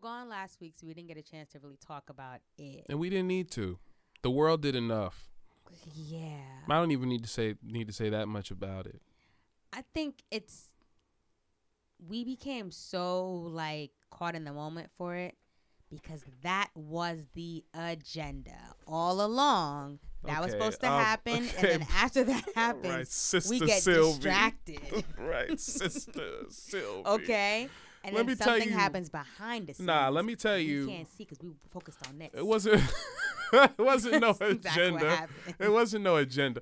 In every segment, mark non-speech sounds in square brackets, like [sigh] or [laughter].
So we were gone last week, so we didn't get a chance to really talk about it. and we didn't need to. The world did enough. Yeah. I don't even need to say need to say that much about it. I think it's we became so like caught in the moment for it because that was the agenda all along. That was supposed to um, happen, okay. and then after that [laughs] happens, Right, we get Sylvie. distracted. [laughs] right, sister [laughs] Sylvie. okay, and Let then me tell something you- happens behind the scenes. Nah, let me tell you. we can't see because we were focused on this. It wasn't. [laughs] it wasn't no [laughs] That's exactly agenda. it wasn't no agenda.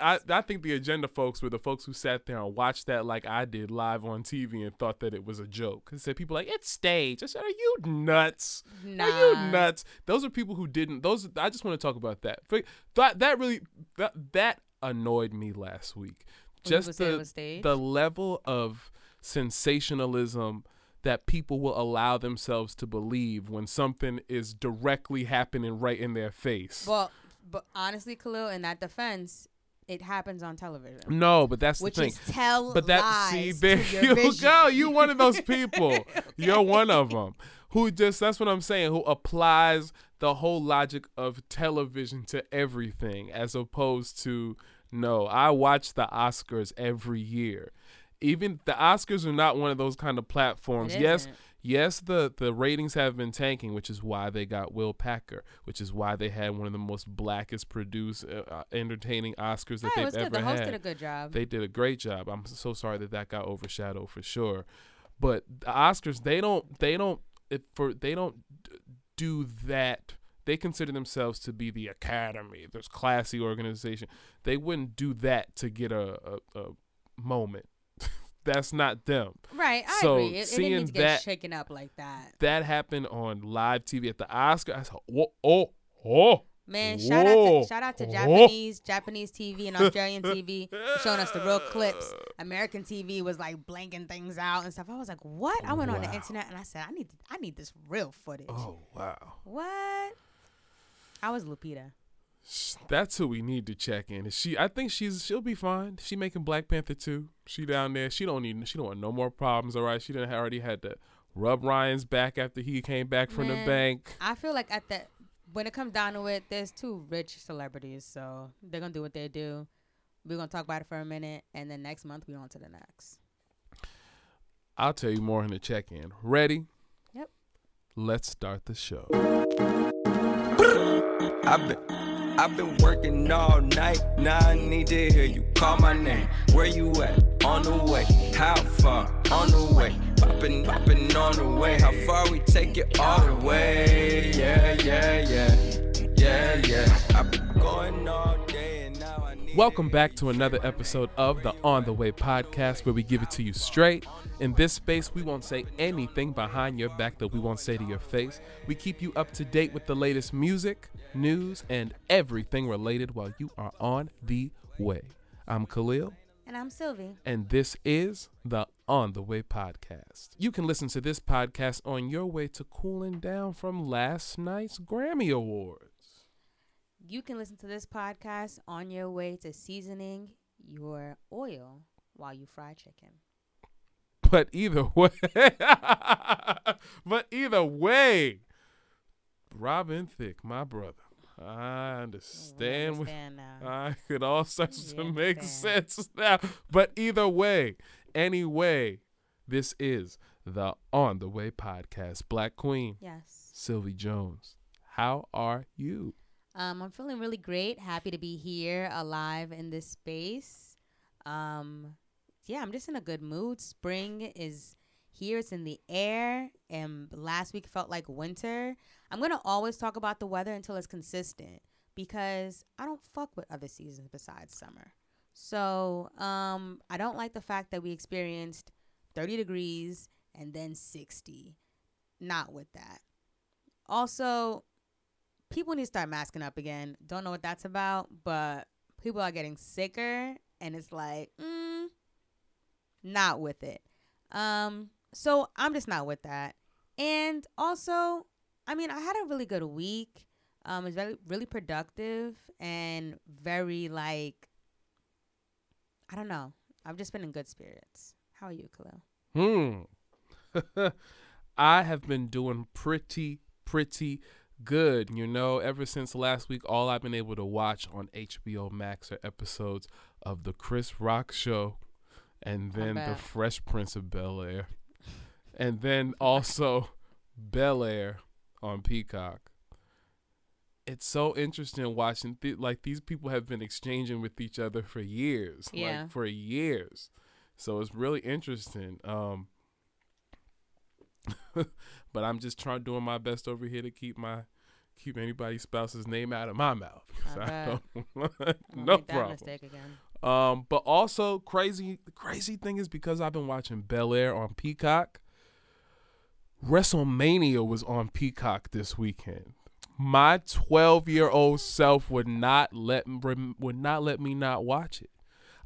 I. I think the agenda folks were the folks who sat there and watched that like I did live on TV and thought that it was a joke. And said people like it's stage. I said, are you nuts? Are you nuts? Those are people who didn't. Those I just want to talk about that. That that really that that annoyed me last week. Just the the level of sensationalism that people will allow themselves to believe when something is directly happening right in their face. Well, but honestly, Khalil, in that defense, it happens on television. no, but that's Which the thing. is tell but that lies see there [laughs] you vision. go. You one of those people. [laughs] You're one of them who just that's what I'm saying. Who applies the whole logic of television to everything, as opposed to no. I watch the Oscars every year. Even the Oscars are not one of those kind of platforms. Yes, yes, the the ratings have been tanking, which is why they got Will Packer, which is why they had one of the most blackest produced, uh, uh, entertaining Oscars that they've ever. The host had. did a good job. They did a great job. I'm so sorry that that got overshadowed for sure. But the Oscars, they don't, they don't, it, for they don't do that. They consider themselves to be the Academy, this classy organization. They wouldn't do that to get a, a, a moment. That's not them. right, I so agree. It, it seeing didn't need to get that- shaken up like that. That happened on live TV at the Oscars. I said, oh, oh, oh. Man, shout out to shout out to Whoa. Japanese Japanese TV and Australian TV showing us the real clips. [laughs] American TV was like blanking things out and stuff. I was like, "What?" I went on the internet and I said, "I need I need this real footage." Oh wow. What? I was Lupita. That's who we need to check in. Is she? I think she's. She'll be fine. She making Black Panther two. She down there. She don't need. She don't want no more problems. All right. She didn't already had to rub Ryan's back after he came back from the bank. I feel like at the when it comes down to it, there's two rich celebrities, so they're gonna do what they do. We're gonna talk about it for a minute, and then next month we on to the next. I'll tell you more in the check in. Ready? Yep. Let's start the show. I've been working all night. Now I need to hear you call my name. Where you at? On the way. How far? On the way. Poppin', poppin' on the way. How far we take it all the way? Yeah, yeah, yeah. Yeah, yeah. I've been going Welcome back to another episode of the On the Way podcast, where we give it to you straight. In this space, we won't say anything behind your back that we won't say to your face. We keep you up to date with the latest music, news, and everything related while you are on the way. I'm Khalil, And I'm Sylvie. and this is the On the Way podcast. You can listen to this podcast on your way to cooling down from last night's Grammy Awards. You can listen to this podcast on your way to seasoning your oil while you fry chicken. But either [laughs] way, but either way, Robin Thicke, my brother, I mm, understand. We understand now. I it all starts We to make sense now. But either way, anyway, this is the On the Way podcast. Black Queen, yes. Sylvie Jones, how are you? Um, I'm feeling really great. Happy to be here, alive in this space. Um, yeah, I'm just in a good mood. Spring is here. It's in the air. And last week felt like winter. I'm gonna always talk about the weather until it's consistent because I don't fuck with other seasons besides summer. So um, I don't like the fact that we experienced 30 degrees and then 60. Not with that. Also, people need to start masking up again. Don't know what that's about, but people are getting sicker and it's like, mm, not with it. Um, so I'm just not with that. And also, I mean, I had a really good week. Um, it's very really productive and very like I don't know. I've just been in good spirits. How are you, Khalil? Hmm. [laughs] I have been doing pretty, pretty good. You know, ever since last week, all I've been able to watch on HBO Max are episodes of The Chris Rock Show and then The. Fresh Prince of Bel Air. And then also Bel Air on Peacock. It's so interesting watching, th- like, these people have been exchanging with each other for years. Yeah. Like, for years. So it's really interesting. Um, [laughs] but I'm just trying doing my best over here to keep my keep anybody's spouse's name out of my mouth. [laughs] I I [laughs] no problem. mistake again. Um, but also crazy. The crazy thing is because I've been watching Bel Air on Peacock. WrestleMania was on Peacock this weekend. My 12 year old self would not let would not let me not watch it.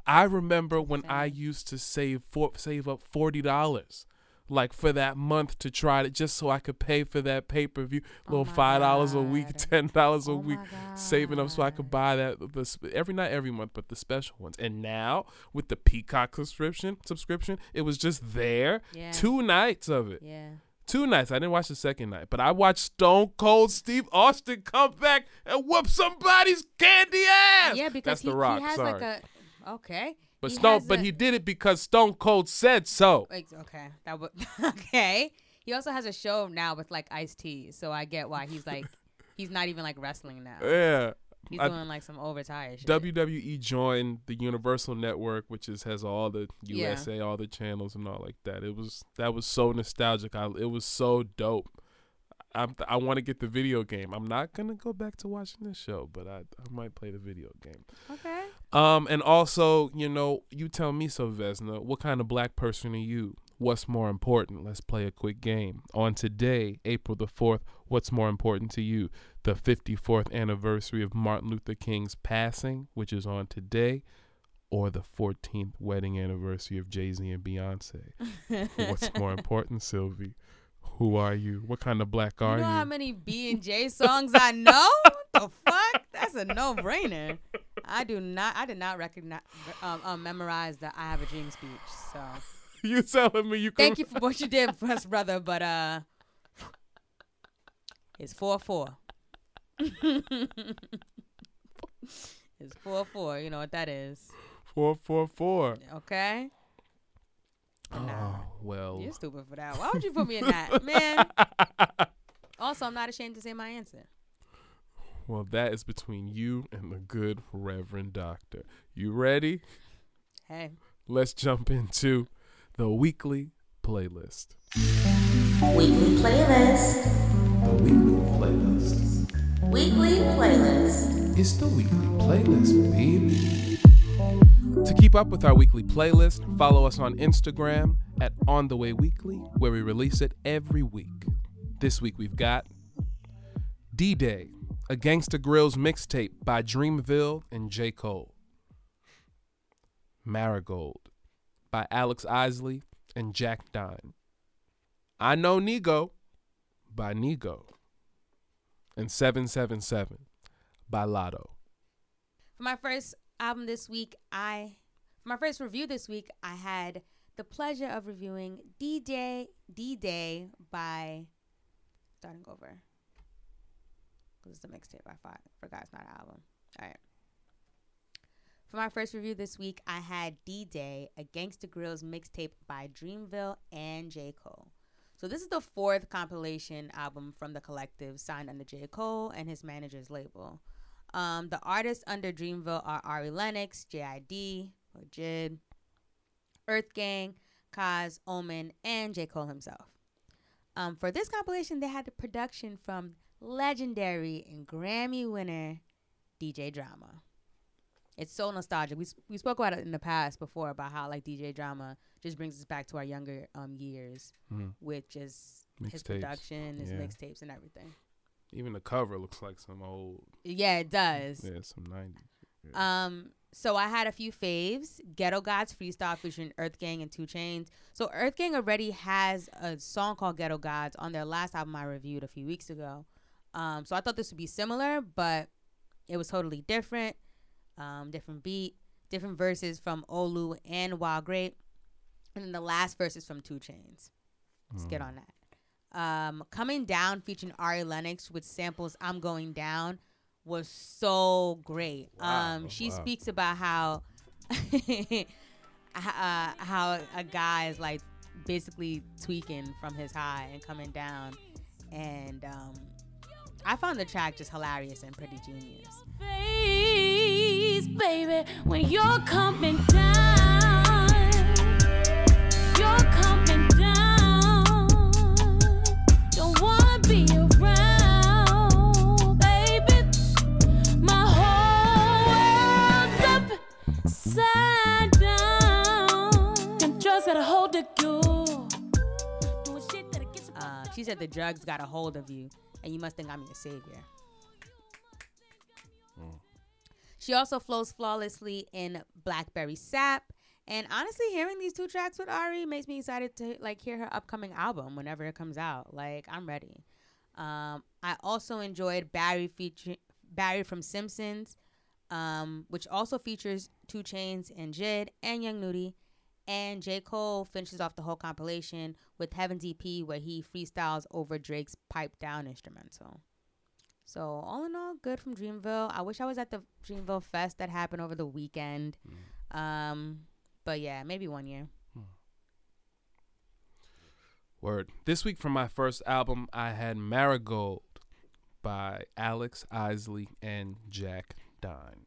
I remember when I used to save for, save up forty dollars, like for that month to try it, just so I could pay for that pay per view, Oh little my five dollars a week, ten dollars a Oh week saving up so I could buy that the every not every month, but the special ones. And now with the Peacock subscription, subscription, it was just there. Yeah. Two nights of it. Yeah. Two nights. I didn't watch the second night, but I watched Stone Cold Steve Austin come back and whoop somebody's candy ass. Yeah, because that's he, the Rock. he has sorry, like a okay. But he Stone, but a- he did it because Stone Cold said so. Okay, that would [laughs] okay. He also has a show now with like Ice T, so I get why he's like [laughs] he's not even like wrestling now. Yeah. He's I- doing like some overtired shit. WWE joined the Universal Network, which is has all the Yeah. USA, all the channels and all like that. It was that was so nostalgic. I, it was so dope. I I want to get the video game. I'm not gonna go back to watching this show, but I I might play the video game. Okay. Um, and also, you know, you tell me so, Vesna. What kind of black person are you? What's more important? Let's play a quick game. On today, April the 4th, what's more important to you? The 54th anniversary of Martin Luther King's passing, which is on today, or the 14th wedding anniversary of Jay Z and Beyonce? [laughs] what's more important, Sylvie? Who are you? What kind of black are You know you? how many B and J songs I know? the fuck? That's a no brainer. I do not. I did not recognize, um, um, memorize the "I Have a Dream" speech. So [laughs] you telling me you can thank you for what you did for us, brother. But uh, it's four four. [laughs] it's four four. You know what that is? 444. Okay. Oh, well. You're stupid for that. Why would you put me in that, [laughs] man? [laughs] Also, I'm not ashamed to say my answer. Well, that is between you and the good Reverend Doctor. You ready? Hey. Let's jump into the weekly playlist. Weekly playlist. The weekly playlist. Weekly playlist. It's the weekly playlist, baby. To keep up with our weekly playlist, follow us on Instagram at On The Way Weekly, where we release it every week. This week we've got D Day, a Gangsta Grillz mixtape by Dreamville and J. Cole. Marigold by Alex Isley and Jack Dine. I Know Nigo by Nigo. And 777 by Latto. For my first album this week, I my first review this week, I had the pleasure of reviewing DJ D Day by starting over. This is a mixtape. I thought forgot it's not an album. All right. For my first review this week, I had D Day, a Gangsta Grillz mixtape by Dreamville and J. Cole. So this is the fourth compilation album from the collective signed under J. Cole and his manager's label. Um, the artists under Dreamville are Ari Lennox, JID, or Jid, Earth Gang, Cozz, Omen, and J. Cole himself. Um, for this compilation, they had the production from legendary and Grammy winner DJ Drama. it's so nostalgic. We we spoke about it in the past before about how like DJ Drama just brings us back to our younger um years Mhm. with just his Mixtapes. production, his Yeah. mixtapes, and everything. Even the cover looks like some old, Yeah, it does. yeah, some nineties. Um, so I had a few faves. Ghetto Gods freestyle featuring Earth Gang and Two Chainz. So Earth Gang already has a song called Ghetto Gods on their last album I reviewed a few weeks ago. Um, so I thought this would be similar, but it was totally different. Um, different beat, different verses from Olu and WowGr8, and then the last verse is from Two Chainz. Let's get on that. Um, Coming Down featuring Ari Lennox with samples I'm Going Down was so great. Wow, um, she wow. speaks about how [laughs] uh, how a guy is like basically tweaking from his high and coming down, and um, I found the track just hilarious and pretty genius. face, baby, when you're coming down. Said the drugs got a hold of you, and you must think I'm your savior. She also flows flawlessly in Blackberry Sap. And honestly, hearing these two tracks with Ari makes me excited to like hear her upcoming album whenever it comes out. Like I'm ready. Um, I also enjoyed Barry feature Barry from Simpsons, um, which also features Two Chainz and Jid and Young Nudy. And J. Cole finishes off the whole compilation with Heaven's EP, where he freestyles over Drake's pipe down instrumental. So all in all, good from Dreamville. I wish I was at the Dreamville Fest that happened over the weekend. Um, but yeah, maybe one year. Word. This week from my first album, I had Marigold by Alex Isley and Jack Dine.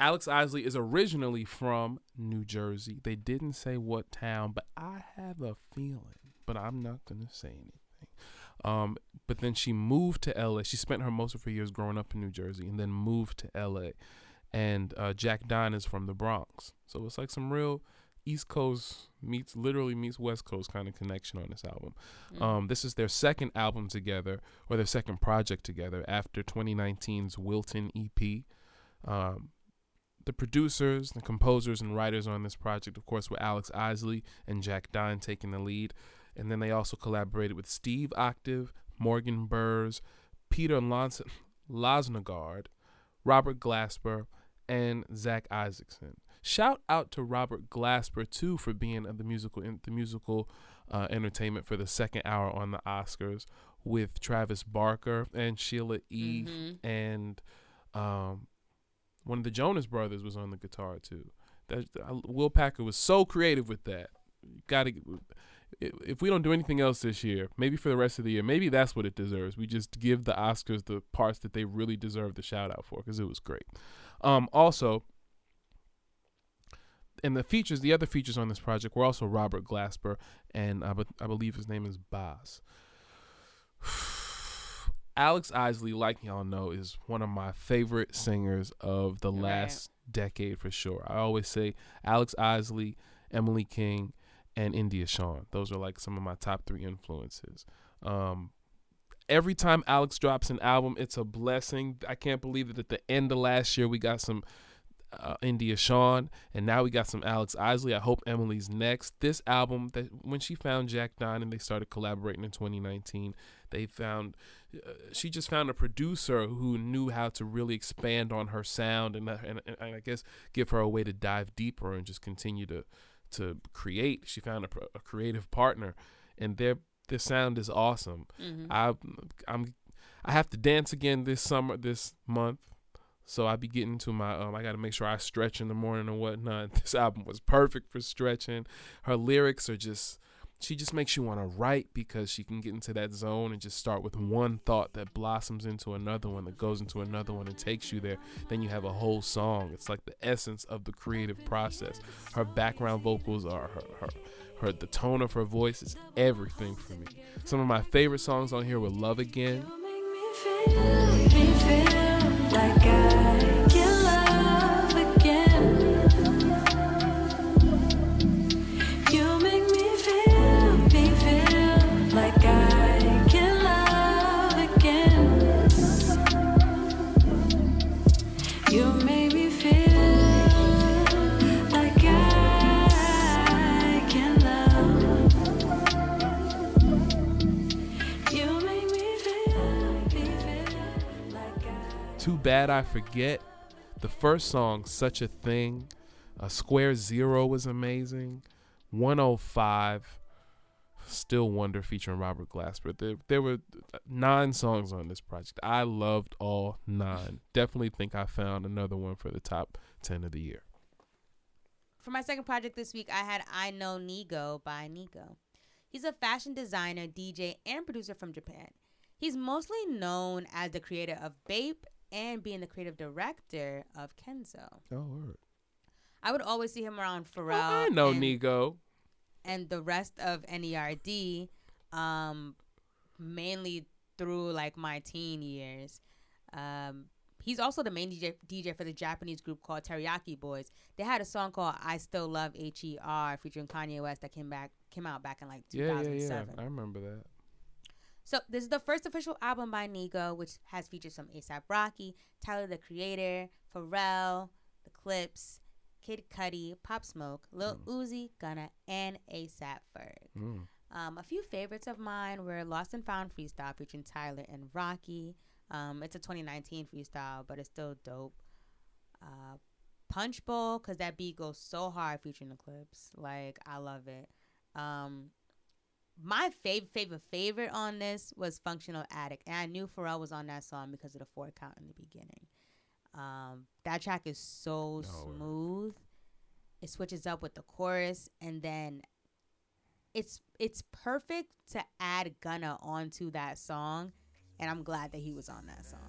Alex Isley is originally from New Jersey. They didn't say what town, but I have a feeling, but I'm not going to say anything. Um, but then she moved to LA. She spent her most of her years growing up in New Jersey and then moved to LA. And uh, Jack Don is from the Bronx. So it's like some real East Coast meets literally meets West Coast kind of connection on this album. Um, this is their second album together, or their second project together after 2019's Wilton EP. Um, the producers, the composers, and writers on this project, of course, were Alex Isley and Jack Dine taking the lead. And then they also collaborated with Steve Octave, Morgan Burrs, Peter Lons- Losnagard, Robert Glasper, and Zach Isaacson. Shout out to Robert Glasper too for being the musical in, the musical uh, entertainment for the second hour on the Oscars with Travis Barker and Sheila E. Mhm. and um, one of the Jonas Brothers was on the guitar too. That Will Packer was so creative with that. Got to if we don't do anything else this year, maybe for the rest of the year, maybe that's what it deserves. We just give the Oscars the parts that they really deserve the shout out for because it was great. Um, also, and the features, the other features on this project were also Robert Glasper and I, be- I believe his name is Boz. [sighs] Alex Isley, like y'all know, is one of my favorite singers of the Right. last decade for sure. I always say Alex Isley, Emily King, and India Shawn. Those are like some of my top three influences. Um, every time Alex drops an album, it's a blessing. I can't believe that at the end of last year we got some uh, India Shawn, and now we got some Alex Isley. I hope Emily's next. This album, that when she found Jack Don and they started collaborating in 2019, they found uh, she just found a producer who knew how to really expand on her sound and, uh, and, and I guess give her a way to dive deeper and just continue to to create. She found a, a creative partner, and their their sound is awesome. Mhm. I I'm I have to dance again this summer this month. So I be getting to my um I gotta make sure I stretch in the morning and whatnot. [laughs] This album was perfect for stretching. Her lyrics are just she just makes you want to write because she can get into that zone and just start with one thought that blossoms into another one that goes into another one and takes you there. Then you have a whole song. It's like the essence of the creative process. Her background vocals are her her her the tone of her voice is everything for me. Some of my favorite songs on here were Love Again, I Forget. The first song, Such a Thing. Uh, Square Zero was amazing. 105. Still Wonder featuring Robert Glasper. There, there were nine songs on this project. I loved all nine. Definitely think I found another one for the top 10 of the year. For my second project this week, I had I Know Nigo by Nigo. He's a fashion designer, DJ, and producer from Japan. He's mostly known as the creator of Bape and being the creative director of Kenzo. Oh, word. I would always see him around Pharrell. I know and, Nigo. and the rest of NERD, um, mainly through like my teen years. Um, he's also the main DJ, DJ for the Japanese group called Teriyaki Boyz. They had a song called "I Still Love Her" featuring Kanye West that came back came out back in like Yeah, yeah, 2007. yeah. I remember that. So this is the first official album by Nigo, which has featured some ASAP Rocky, Tyler the Creator, Pharrell, The Clipse, Kid Cudi, Pop Smoke, Lil Uzi, Gunna, and ASAP Ferg. Mm. Um, a few favorites of mine were Lost and Found Freestyle featuring Tyler and Rocky. Um, it's a 2019 freestyle, but it's still dope. Uh, Punch Bowl, because that beat goes so hard featuring the Clipse. Like, I love it. Um, my favorite, favorite, favorite on this was Functional Addict. And I knew Pharrell was on that song because of the four count in the beginning. Um, that track is so Oh, smooth. It switches up with the chorus and then it's it's perfect to add Gunna onto that song, and I'm glad that he was on that song.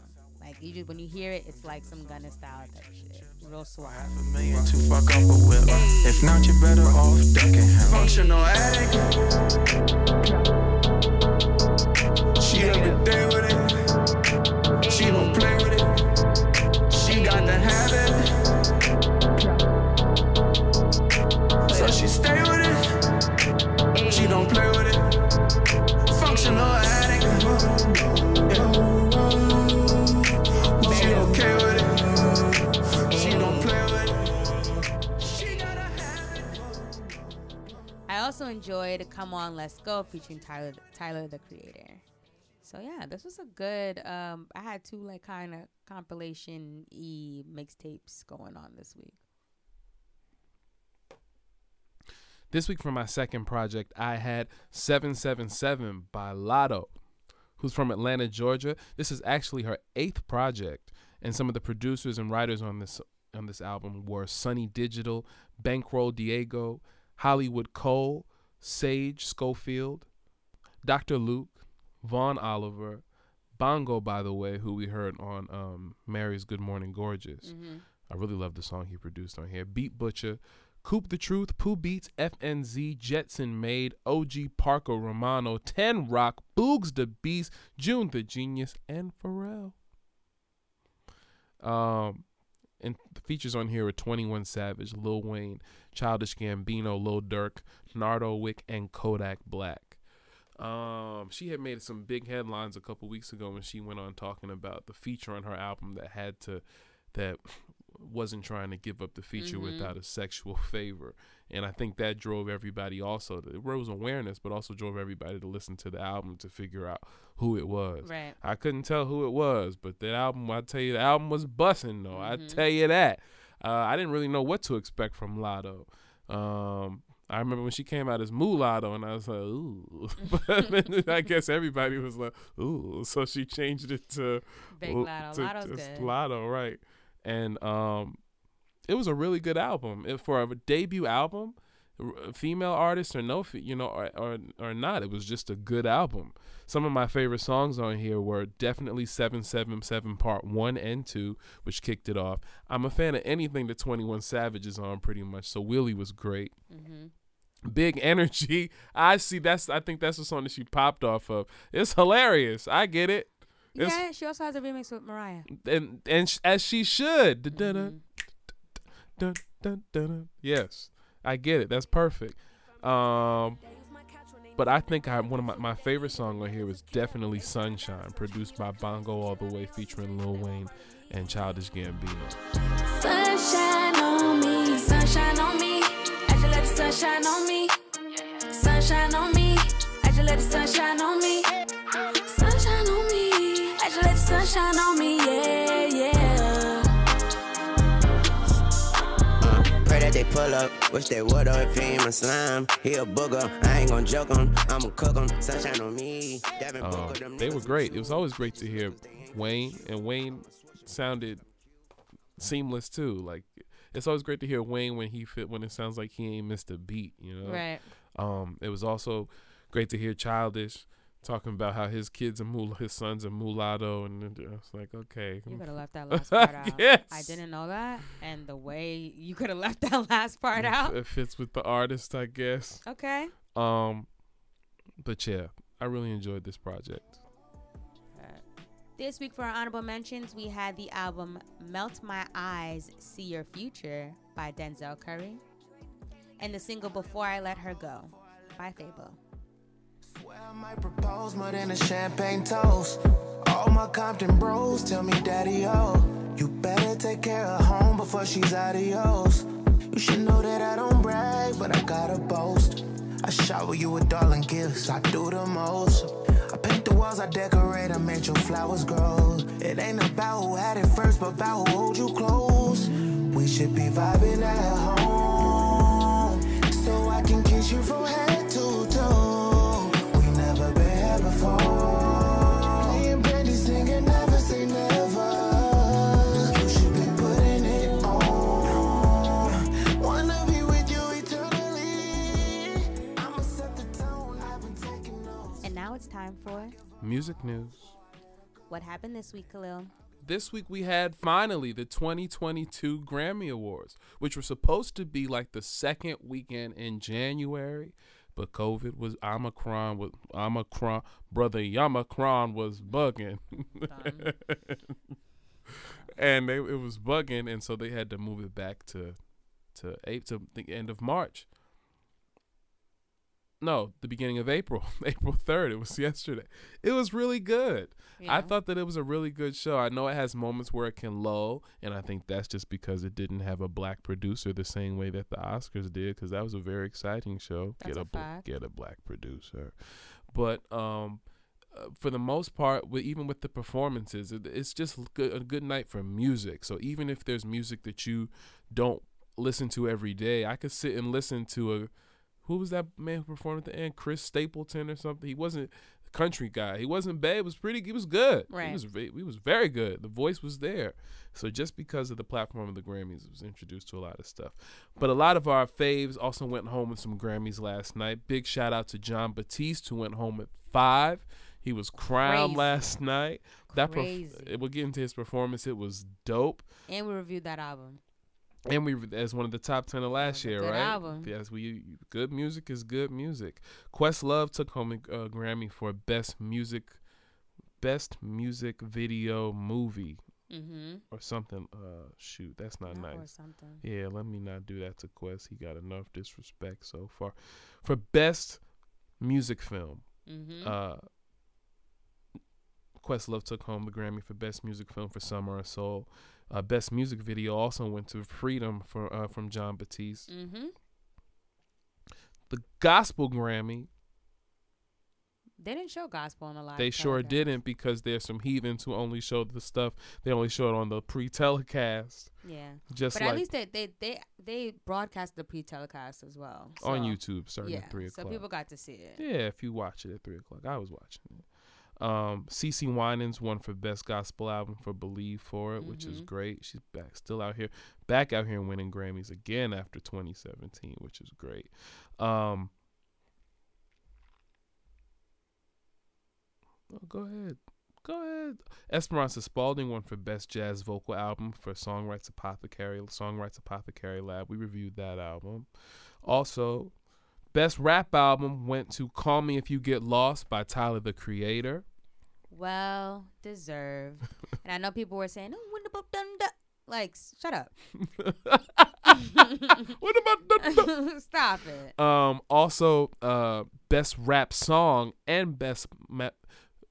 Like you just when you hear it, it's like some Gunna style type shit, real suave. a million to fuck up a whip. If not, you're better off ducking him. Functional addict. She every day with it. She don't play with it. She got the habit. Enjoyed "Come On, Let's Go" featuring Tyler Tyler the Creator. So yeah, this was a good. Um, I had two like kind of compilation e mixtapes going on this week. This week for my second project, I had 777 by Latto, who's from Atlanta, Georgia. This is actually her eighth project, and some of the producers and writers on this on this album were Sonny Digital, Bankroll Diego, Hollywood Cole, Sage Schofield, Dr. Luke, Vaughn Oliver, Bongo, by the way, who we heard on um, Mary's Good Morning Gorgeous. I really love the song he produced on here. Beat Butcher, Coop the Truth, Pooh Beats, FNZ, Jetson Made, OG Parker Romano, 10 Rock, Boogs the Beast, June the Genius, and Pharrell. Um, and the features on here are 21 Savage, Lil Wayne, Childish Gambino, Lil Durk, Nardo Wick, and Kodak Black. Um, she had made some big headlines a couple weeks ago when she went on talking about the feature on her album that had to that wasn't trying to give up the feature without a sexual [laughs] favor. And I think that drove everybody also to, it rose awareness, but also drove everybody to listen to the album to figure out who it was. Right. I couldn't tell who it was, but the album, I tell you, the album was bussing though. I tell you that. Uh, I didn't really know what to expect from Latto. Um, I remember when she came out as Mulatto, and I was like, ooh. [laughs] but [laughs] then I guess everybody was like, ooh. So she changed it to Big Latto. to- Latto's to good. Latto, right? And um, it was a really good album it, for a debut album, female artist or no, you know, or, or or not. It was just a good album. Some of my favorite songs on here were definitely Seven Seven Seven Part One and Two, which kicked it off. I'm a fan of anything that Twenty One Savage is on, pretty much. So Willie was great. Big [laughs] energy. I see. That's. I think that's the song that she popped off of. It's hilarious. I get it. It's- Yeah, she also has a remix with Mariah. and and sh- as she should. Dun, Mm-hmm. dun, dun, dun, dun. Yes, I get it. That's perfect. Um, but I think I one of my, my favorite song on here was definitely "Sunshine," produced by Bongo All the Way, featuring Lil Wayne and Childish Gambino. Sunshine on me, sunshine on me. I just let the sunshine on me. Sunshine on me. I just let the sunshine on me shine on me, yeah, yeah. Pray that they pull up. Wish they would have if he ain't my slime. He a booger. I ain't gonna joke him. I'ma cook him. Sunshine on me. Uh, they were great. It was always great to hear Wayne, and Wayne sounded seamless too. Like it's always great to hear Wayne when he fit when it sounds like he ain't missed a beat. You know, right? Um, it was also great to hear Childish talking about how his kids are mul- his sons are mulatto, and then I was like, okay, You could have left that [laughs] last part out. Yes. I didn't know that, and the way you could have left that [laughs] last part it, out. it fits with the artist, I guess. Okay. Um, but yeah, I really enjoyed this project. This week for our honorable mentions, we had the album Melt My Eyes, See Your Future by Denzel Curry, and the single Before I Let Her Go by Fable. Swear I might propose more than a champagne toast. All my Compton bros tell me, Daddy, oh, you better take care of home before she's adios. You should know that I don't brag, but I gotta boast. I shower you with darling gifts, I do the most. I paint the walls, I decorate, I make your flowers grow. It ain't about who had it first, but about who hold you close. We should be vibing at home, so I can kiss you from head time for Music news. what happened this week, Khalil. This week we had finally the 2022 Grammy Awards, which were supposed to be like the second weekend in January, but COVID was Omicron was Omicron brother Yamacron was bugging. [laughs] And they, it was bugging, and so they had to move it back to to eight to the end of March. No, the beginning of April, [laughs] April third. It was yesterday. It was really good. I thought that it was a really good show. I know it has moments where it can lull, and I think that's just because it didn't have a black producer the same way that the Oscars did. Because that was a very exciting show. That's get a bl- fact. get a black producer, but um, uh, for the most part, with, even with the performances, it, it's just good, a good night for music. So even if there's music that you don't listen to every day, I could sit and listen to a who was that man who performed at the end? Chris Stapleton or something. He wasn't a country guy. He wasn't bad. He was pretty. He was good. Right. He was. He was very good. The voice was there. So just because of the platform of the Grammys, it was introduced to a lot of stuff. But a lot of our faves also went home with some Grammys last night. Big shout out to Jon Batiste who went home at five. He was crowned Crazy. last night. That perf- Crazy. we'll get into his performance. It was dope. And we reviewed that album. And we as one of the top ten of last year, good right? album. Yes, we good music is good music. Questlove took home a uh, Grammy for best music, best music video movie Mm-hmm. or something. Uh, shoot, that's not Or nice. something. Yeah, let me not do that to Quest. He got enough disrespect so far. For best music film, Mm-hmm. uh, Questlove took home the Grammy for Best Music Film for Summer of Soul. Uh, Best Music Video also went to Freedom for uh, from Jon Batiste. mm-hmm. The Gospel Grammy, They didn't show gospel on a live. they sure didn't because there's some heathens who only showed the stuff they only showed it on the pre-telecast, Yeah. just But like at least they, they they they broadcast the pre-telecast as well on YouTube starting Yeah, at three so people got to see it. Yeah, if you watch it at three o'clock, I was watching it. Um, CeCe Winans won for best gospel album for "Believe" for it, which is Mhm. great. She's back, still out here, back out here and winning Grammys again after 2017, which is great. Um, oh, go ahead, go ahead. Esperanza Spalding won for best jazz vocal album for Songwrights Apothecary, Songwrights Apothecary Lab. We reviewed that album. Also, Best rap album went to Call Me If You Get Lost by Tyler the Creator. Well deserved. [laughs] and I know people were saying, "Oh, when the book done da-" like, shut up. [laughs] what about the [laughs] Stop it. Um also uh best rap song and best ma-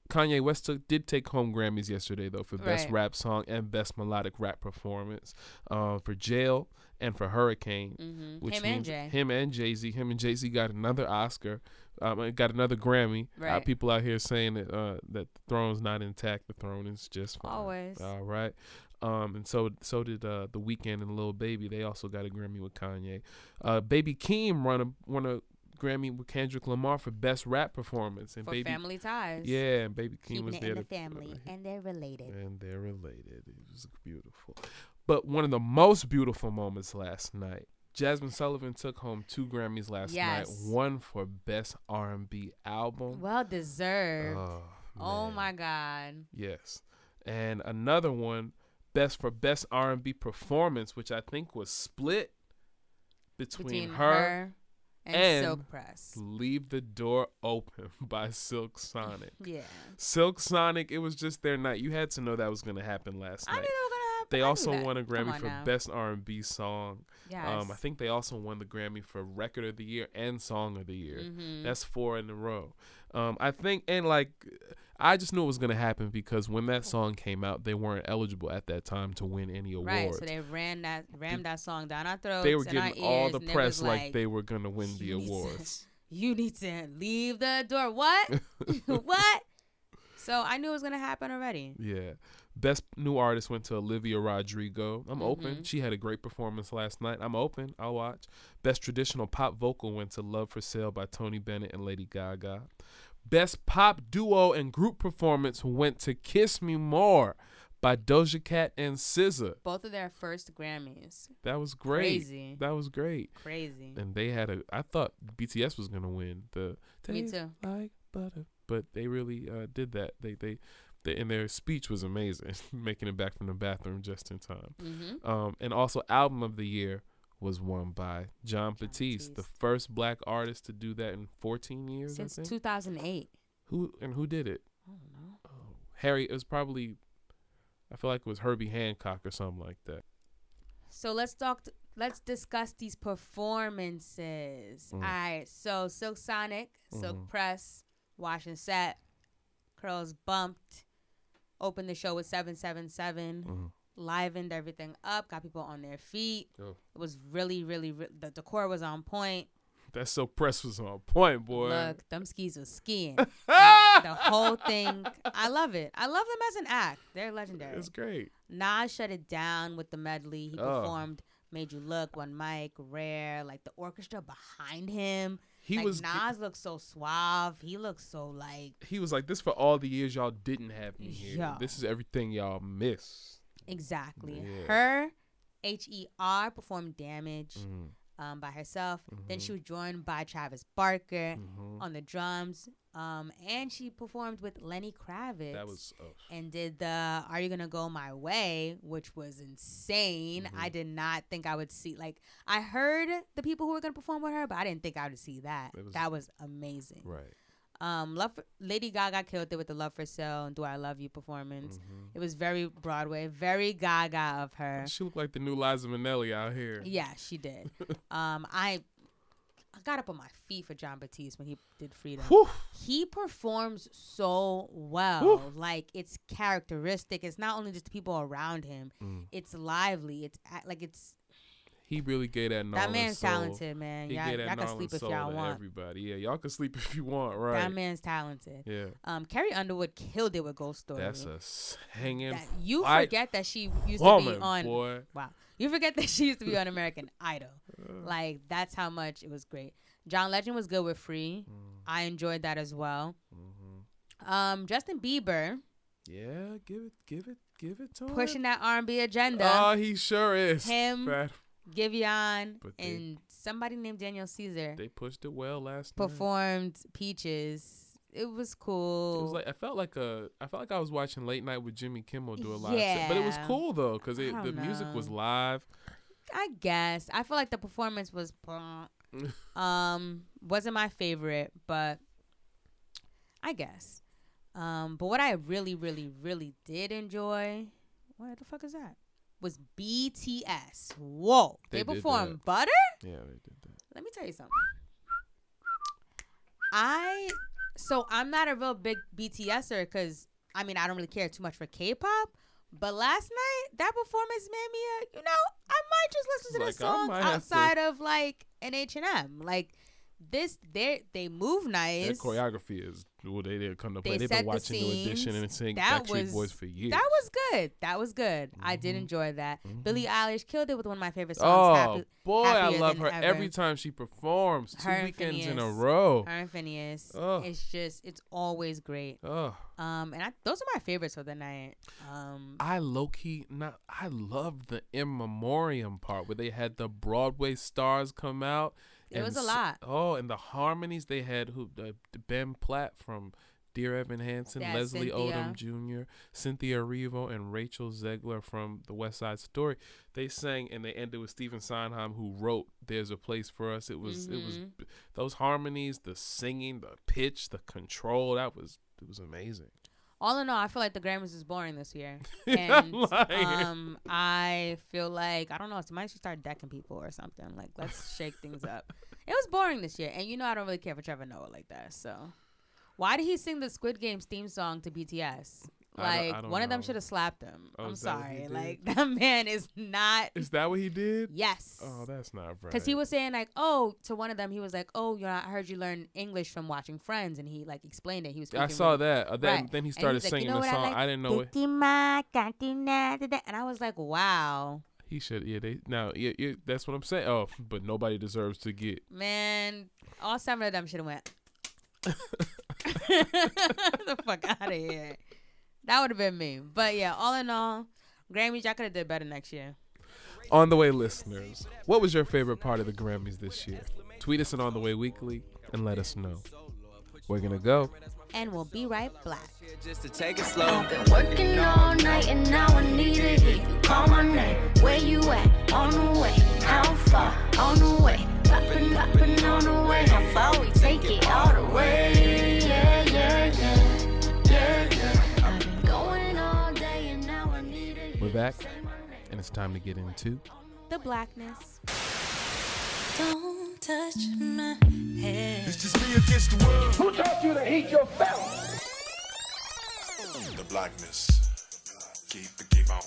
Kanye West took, did take home Grammys yesterday though for best Right. rap song and best melodic rap performance. Uh, for Jail and for Hurricane. Mhm. Which Him and means Jay. him and Jay Z. Him and Jay Z got another Oscar. Um, got another Grammy. Uh, people out here saying that uh, that the throne's not intact. The throne is just fine. Always. All right. Um, and so so did uh, the Weeknd and Lil Baby. They also got a Grammy with Kanye. Uh, Baby Keem won a won a Grammy with Kendrick Lamar for best rap performance. And For Baby, family ties. yeah, and Baby Keem Keeping was it there in the family, and they're related. and they're related. It was beautiful. But one of the most beautiful moments last night, Jazmine Sullivan took home two Grammys last Yes. night. One for best R&B album. Well deserved. Oh, oh my God. Yes, and another one, best for best R&B performance, which I think was split between, Between her, her and, and Silk Press. "Leave the Door Open" [laughs] by Silk Sonic. [laughs] Yeah. Silk Sonic, it was just their night. You had to know that was going to happen last I night. That was gonna happen. They also won a Grammy for now. Best R&B Song. Yes. Um, I think they also won the Grammy for Record of the Year and Song of the Year. Mhm. That's four in a row. Um, I think, and like, I just knew it was gonna happen because when that song came out, they weren't eligible at that time to win any awards. Right, so they ran that rammed that song down our throats. They were getting all the press was like, they were gonna win the "You to- awards. [laughs] You need to leave the door. What? [laughs] [laughs] what? So I knew it was gonna happen already. Yeah. Best new artist went to Olivia Rodrigo. I'm open. Mhm. She had a great performance last night. I'm open. I'll watch. Best traditional pop vocal went to Love for Sale by Tony Bennett and Lady Gaga. Best pop duo and group performance went to Kiss Me More by Doja Cat and SZA. Both of their first Grammys. That was great. Crazy. That was great. Crazy. And they had a I thought BTS was going to win the Me too. like butter, but they really uh, did that. They they they, and their speech was amazing, [laughs] making it back from the bathroom just in time. Mhm. Um, and also, album of the year was won by Jon, Batiste, the first black artist to do that in 14 years. Since I think. 2008. Who and who did it? I don't know. Oh, Harry. It was probably. I feel like it was Herbie Hancock or something like that. So let's talk. T- let's discuss these performances. Mm. All right. So Silk Sonic, Silk Mhm. Press, wash and set, curls bumped, opened the show with seven seven seven. Mhm. Livened everything up, got people on their feet. It was really, really, re- the decor was on point. That so press was on point, boy. Look, them skis was skiing. [laughs] the whole thing. I love it. I love them as an act. They're legendary. It's great. Nas shut it down with the medley. He Oh. performed "Made You Look," "One Mic," "Rare." Like the orchestra behind him. He like, was- Nas looks so suave. He looks so like He was like, "This for all the years y'all didn't have me here. Yo. This is everything y'all miss." exactly Yeah. her. H E R performed "Damage." Mhm. Um, by herself. Then she was joined by Travis Barker Mhm. on the drums. Um, and she performed with Lenny Kravitz. That was oh, and did the "Are You Gonna Go My Way," which was insane. I Mm-hmm. did not think I would see like I heard the people who were gonna perform with her, but I didn't think I would see that. Was- that was amazing. right. Um, love for, Lady Gaga killed it with the "Love for Sale" and "Do I Love You" performance. Mm-hmm. It was very Broadway, very Gaga of her. She looked like the new Liza Minnelli out here. Yeah, she did. [laughs] um, I I got up on my feet for Jon Batiste when he did Freedom. Whew. He performs so well. Whew. Like it's characteristic. It's not only just the people around him. Mm. It's lively. It's like it's He really gave that. that man's soul. talented, man. He Y'all, y'all can sleep if y'all want. Everybody, yeah, y'all can sleep [laughs] if you want, right? That man's talented. Yeah. Um, Carrie Underwood killed it with Ghost Story. That's a hanging. That- you forget that she used to woman, be on. boy. Wow, you forget that [laughs] she used to be on American [laughs] Idol. Like that's how much it was great. John Legend was good with Free. Mm. I enjoyed that as well. Mm-hmm. Um, Justin Bieber Yeah, give it, give it, give it to him. pushing that R&B agenda. Oh, he sure is. Him, [laughs] That- Giveon, But they- and somebody named Daniel Caesar they pushed it well last night. performed Peaches. It was cool. It was like I felt like a I felt like I was watching late night with Jimmy Kimmel do a live set, but it was cool though because the don't music was live. I guess I feel like the performance was [laughs] um wasn't my favorite, but I guess. Um, but what I really, really, really did enjoy, what the fuck is that? Was BTS. Whoa, they, They performed. Butter. Yeah, they did that. Let me tell you something. I so I'm not a real big BTSer because I mean I don't really care too much for K-pop. But last night that performance made me a you know I might just listen to Like, the song have to- outside of like an H and M. Like this they they move Their nice. choreography is well, they didn't come to play. They They've set been the watching New Edition and saying That Backstreet was- Boys for years. That was good. That was good. I did Mhm. enjoy that. Mhm. Billie Eilish killed it with one of my favorite oh songs. Happy, boy, I love her Ever. every time she performs. Two Her and weekends in a Finneas. row. Her and Finneas. Ugh. It's just it's always great. Oh. Um, and I, those are my favorites for the night. Um, I low key not. I love the in memoriam part where they had the Broadway stars come out. It and was a lot. Oh, and the harmonies they had. Who the Ben Platt from Dear Evan Hansen, Yeah, Leslie Odom Jr., Cynthia Erivo, and Rachel Zegler from The West Side Story. They sang and they ended with Stephen Sondheim, who wrote "There's a Place for Us." It was it was Mhm. those harmonies, the singing, the pitch, the control. That was it was amazing. All in all, I feel like the Grammys is boring this year, [laughs] and um, I feel like I don't know. Somebody should start decking people or something. Like let's [laughs] shake things up. It was boring this year, and you know I don't really care for Trevor Noah like that. So, why did he sing the Squid Games theme song to BTS? I I Like one of them should have slapped him. Oh, I'm is that what he sorry. Like [laughs] that man is not. Is that what he did? Yes. Oh, that's not right. Because he was saying like, oh, to one of them, he was like, oh, you know, I heard you learn English from watching Friends, and he like explained it. He was. I saw really- that. Uh, then, Right. then he started he's like, you singing know the song. like? I didn't know it. Dikima, Cantina, da, da. And I was like, wow, He should. Yeah, they now. Yeah, yeah, that's what I'm saying. Oh, but nobody deserves to get. man, all seven of them should have went. [laughs] [laughs] the fuck out of here. That would have been me. But yeah, all in all, Grammys, y'all could have did better next year. On the way, listeners, what was your favorite part of the Grammys this year? Tweet us at On the Way Weekly and let us know. We're gonna go. And we'll be right back. Just to take it slow. I've been working all night and now I need to hear you call my name. Where you at? On the way. How far? On the way. Poppin', poppin' on the way. How far we take it all the way? We're back, you say my name. and it's time to get into. The blackness. Don't touch my head. The blackness. Keep keep on.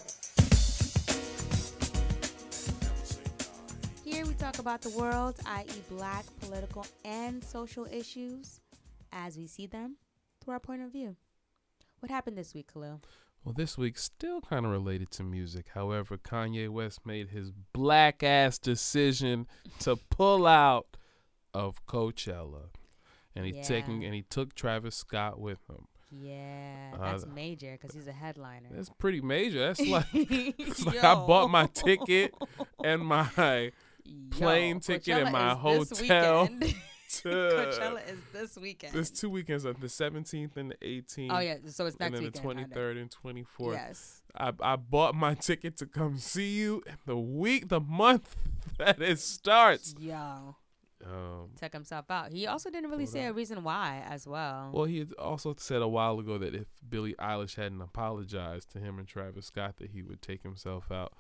Here we talk about the world, i.e., black, political, and social issues as we see them through our point of view. What happened this week, Kahlil? Well, this week still kind of related to music. However, Kanye West made his black ass decision to pull out of Coachella, and he Yeah. taking and he took Travis Scott with him. Yeah, Uh, that's major because he's a headliner. That's pretty major. That's [laughs] like like I bought my ticket and [laughs] my plane ticket and my hotel [laughs] to [laughs] Coachella is this weekend. There's two weekends, the 17th and the 18th. oh yeah, so it's next And then weekend. the 23rd and 24th. Yes. I, I bought my ticket to come see you the week, the month [laughs] that it starts. Yo, Um, took himself out. He also didn't really say a reason why as well. well, he had also said a while ago that if Billie Eilish hadn't apologized to him and Travis Scott, that he would take himself out.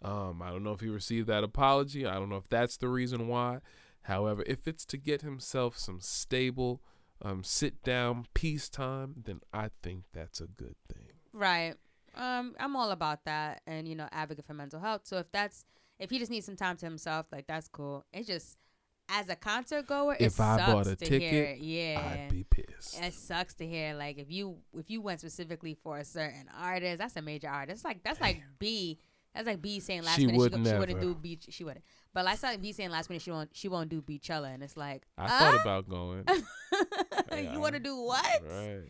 Um, I don't know if he received that apology. I don't know if that's the reason why. However, if it's to get himself some stable, um, sit down peace time, then I think that's a good thing. Right. Um, I'm all about that, and you know, advocate for mental health. So if that's if he just needs some time to himself, like that's cool. It's just as a concert goer, it If I bought a hear ticket, it. Yeah, I'd be pissed. it sucks to hear like if you if you went specifically for a certain artist, that's a major artist. Like that's like B. That's like B saying last She minute would she, go, she wouldn't do beach. She wouldn't. But like like B saying last minute she won't she won't do Beachella, and it's like I uh? thought about going. [laughs] you want to do what? Right.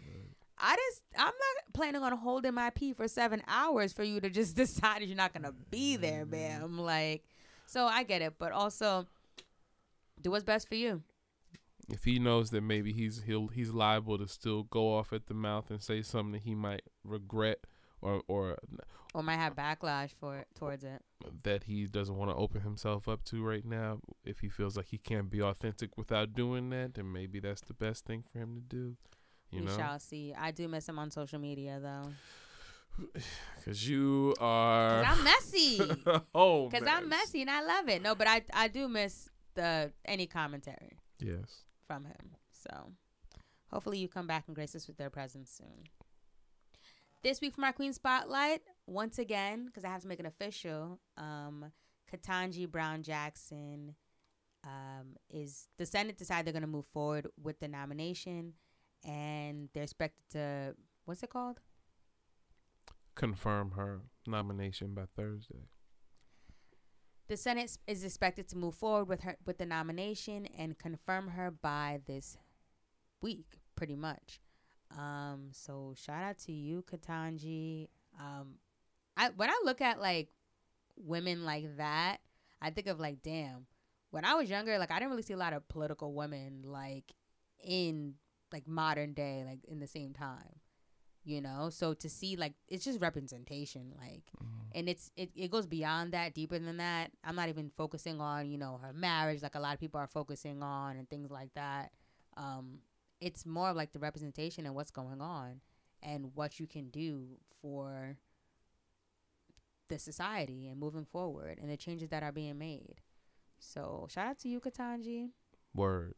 I just I'm not planning on holding my pee for seven hours for you to just [laughs] decide that you're not gonna be there, Mm-hmm. ma'am. Like, so I get it, but also do what's best for you. If he knows that maybe he's he'll he's liable to still go off at the mouth and say something that he might regret or or Or might have backlash for towards it. that he doesn't want to open himself up to right now, if he feels like he can't be authentic without doing that, then maybe that's the best thing for him to do. You we know, shall see. I do miss him on social media though, [sighs] because you are. cause I'm messy. [laughs] oh, Cause I'm messy and I love it. No, but I I do miss the any commentary Yes. from him. So hopefully you come back and grace us with their presence soon. This week for my Queen Spotlight, once again, because I have to make it official, um, Ketanji Brown Jackson um, is the Senate decided they're going to move forward with the nomination, and they're expected to what's it called? Confirm her nomination by Thursday. The Senate is expected to move forward with her with the nomination and confirm her by this week, pretty much. Um, so shout out to you, Ketanji. Um, I when I look at like women like that, I think of like, damn. When I was younger, like I didn't really see a lot of political women like in like modern day, like in the same time. You know, so to see like it's just representation, like, and it's it, it goes beyond that, deeper than that. I'm not even focusing on you know her marriage, like a lot of people are focusing on and things like that. Um, it's more of like the representation and what's going on and what you can do for the society and moving forward and the changes that are being made. So shout out to you, Ketanji. Word.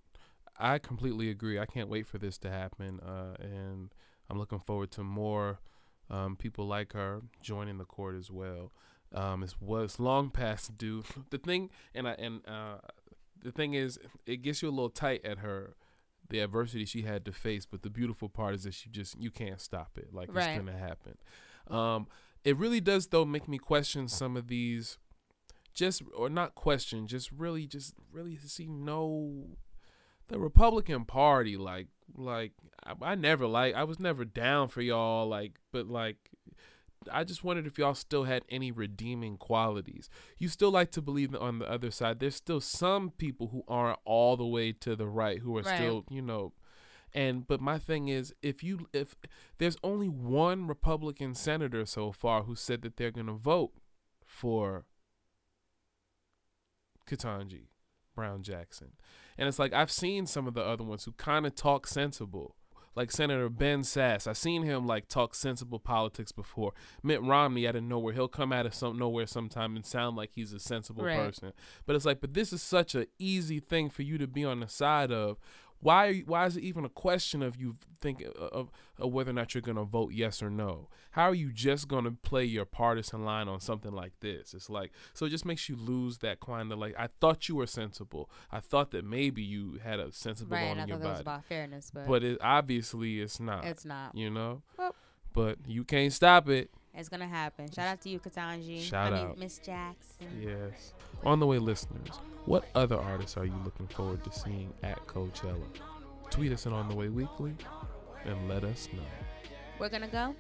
I completely agree. I can't wait for this to happen. Uh, and I'm looking forward to more um, people like her joining the court as well. Um, it's was long past due. [laughs] The thing, and I and uh, the thing is, it gets you a little tight at her, the adversity she had to face. But the beautiful part is that she just you can't stop it. Like Right. it's gonna happen. Um, it really does though make me question some of these, just or not question, just really, just really see no the Republican Party, like, like I, I never like, I was never down for y'all, like, but like, I just wondered if y'all still had any redeeming qualities. You still like to believe that on the other side, there's still some people who aren't all the way to the right who are Right. still, you know, and but my thing is, if you if there's only one Republican senator so far who said that they're gonna vote for Ketanji Brown Jackson. And it's like I've seen some of the other ones who kind of talk sensible. Like Senator Ben Sasse. I've seen him like talk sensible politics before. Mitt Romney out of nowhere. He'll come out of some nowhere sometime and sound like he's a sensible Right. person. But it's like, but this is such an easy thing for you to be on the side of. Why? Are you, why is it even a question of you think uh, of, of whether or not you're gonna vote yes or no? How are you just gonna play your partisan line on something like this? It's like so it just makes you lose that kind of like I thought you were sensible. I thought that maybe you had a sensible Right, bone I in your thought that was about fairness, but, but it obviously it's not. it's not. You know. Well- but you can't stop it. It's gonna happen. Shout out to you, Ketanji. Shout I mean, out. Miss Jackson. Yes. On the way, listeners, what other artists are you looking forward to seeing at Coachella? Tweet us at On the Way Weekly and let us know. We're gonna go.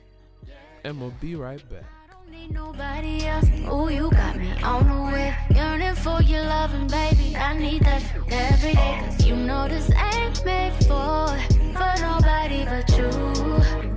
And we'll be right back. need nobody else. Ooh, you got me on the way. Yearning for your loving, baby. I need that every day. Cause you know this ain't made for, for nobody but you. You.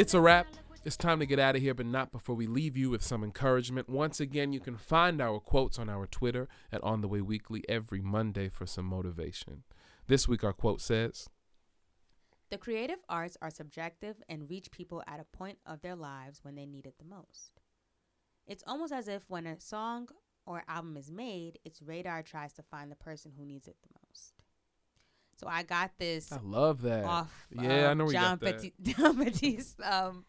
It's a wrap. It's time to get out of here, but not before we leave you with some encouragement. Once again, you can find our quotes on our Twitter at On the Way Weekly every Monday for some motivation. This week, our quote says, The creative arts are subjective and reach people at a point of their lives when they need it the most. It's almost as if when a song or album is made, its radar tries to find the person who needs it the most. So I got this I love that. off Yeah, I know you Jon got that. [laughs] Jon Batiste's um,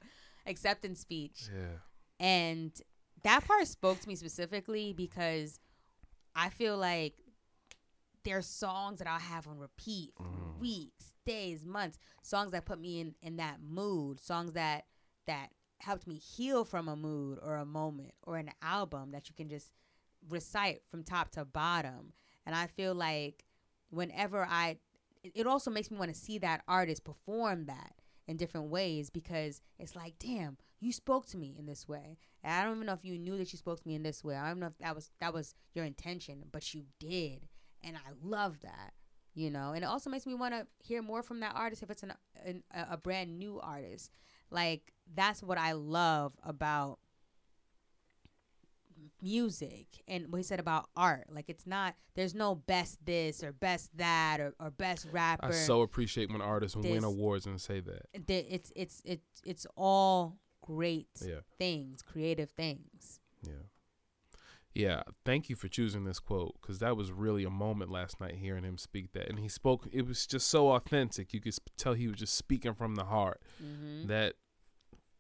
acceptance speech. Yeah. And that part spoke to me specifically because I feel like there's songs that I'll have on repeat for Mm. weeks, days, months. Songs that put me in in that mood. Songs that that helped me heal from a mood or a moment or an album that you can just recite from top to bottom. And I feel like whenever I it- also makes me want to see that artist perform that in different ways because it's like, damn, you spoke to me in this way. And I don't even know if you knew that you spoke to me in this way. I don't know if that was that was your intention, but you did, and I love that. You know, and it also makes me want to hear more from that artist if it's an, an a brand new artist. Like that's what I love about music and what he said about art. Like it's not there's no best this or best that or, or best rapper. I so appreciate when artists win awards and say that. It's it's it's it's all great Yeah. things, creative things. Yeah. Yeah, thank you for choosing this quote because that was really a moment last night hearing him speak that, and he spoke. It was just so authentic. You could sp- tell he was just speaking from the heart. Mm-hmm. That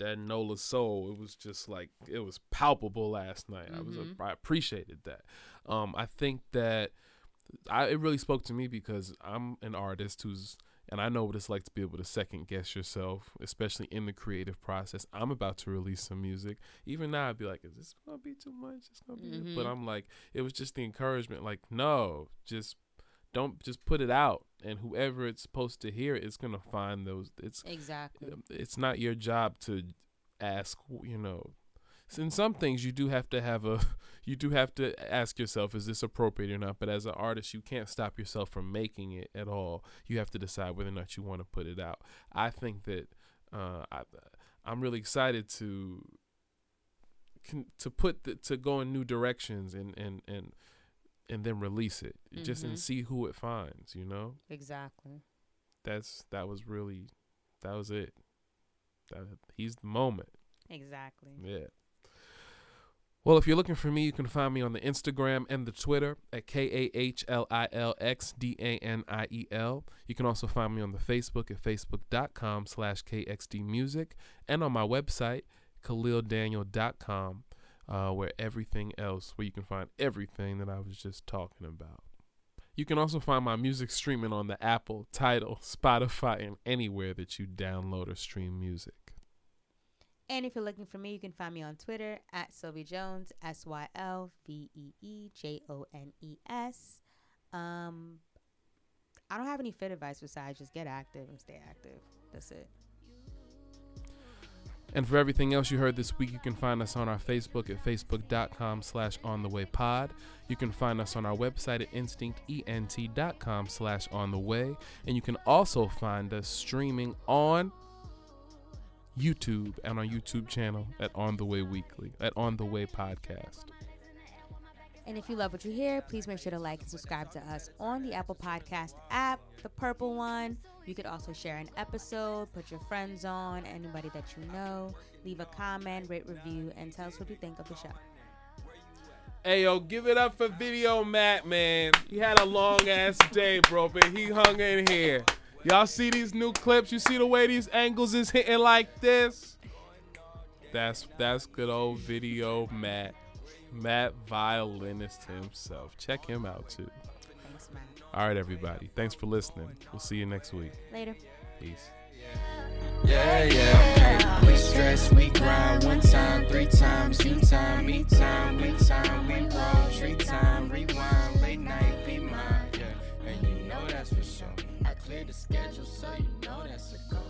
that Nola soul, it was just like it was palpable last night. I was Mhm. I appreciated that. Um, I think that I it really spoke to me because I'm an artist who's and I know what it's like to be able to second guess yourself, especially in the creative process. I'm about to release some music. Even now, I'd be like, "Is this gonna be too much? It's gonna be." Mhm. But I'm like, it was just the encouragement. Like, no, just don't just put it out, and whoever it's supposed to hear, it's gonna find those. It's Exactly. it's not your job to ask you know in some things you do have to have a [laughs] you do have to ask yourself is this appropriate or not but as an artist you can't stop yourself from making it at all you have to decide whether or not you want to put it out i think that uh, I, i'm really excited to can, to put the, to go in new directions and and and and then release it. Just Mhm. and see who it finds you know? Exactly. that's that was really that was it. That he's the moment. Exactly. yeah. Well if you're looking for me you can find me on the instagram and the twitter at k-a-h-l-i-l-x-d-a-n-i-e-l you can also find me on the facebook at facebook.com slash kxdmusic and on my website khalildaniel.com uh, where everything else where you can find everything that i was just talking about you can also find my music streaming on the Apple, Tidal, [laughs] Spotify, and anywhere that you download or stream music. And if you're looking for me, you can find me on Twitter at Sylvee Jones, S Y L V E E J O N E S. Um, I don't have any fit advice besides just get active and stay active. That's it. And for everything else you heard this week, you can find us on our Facebook at facebook.com slash on the way pod. You can find us on our website at instinctent.com slash on the way. And you can also find us streaming on YouTube and our YouTube channel at On the Way Weekly, at On the Way Podcast. And if you love what you hear, please make sure to like and subscribe to us on the Apple Podcast app, the purple one. You could also share an episode, put your friends on, anybody that you know. Leave a comment, rate, review, and tell us what you think of the show. Hey yo, give it up for Video Matt, man. He had a long ass day, bro, but he hung in here. Y'all see these new clips? You see the way these angles is hitting like this? That's that's good old Video Matt. Matt violinist himself. Check him out too. Thanks, Matt. All right, everybody. Thanks for listening. We'll see you next week. Later. Peace. Yeah, yeah. We stress, we grind one time, three times, you time, me time, we time, we roll, tree time, rewind, late night, be mine, yeah. And you know that's for sure. I cleared the schedule, so you know that's a go.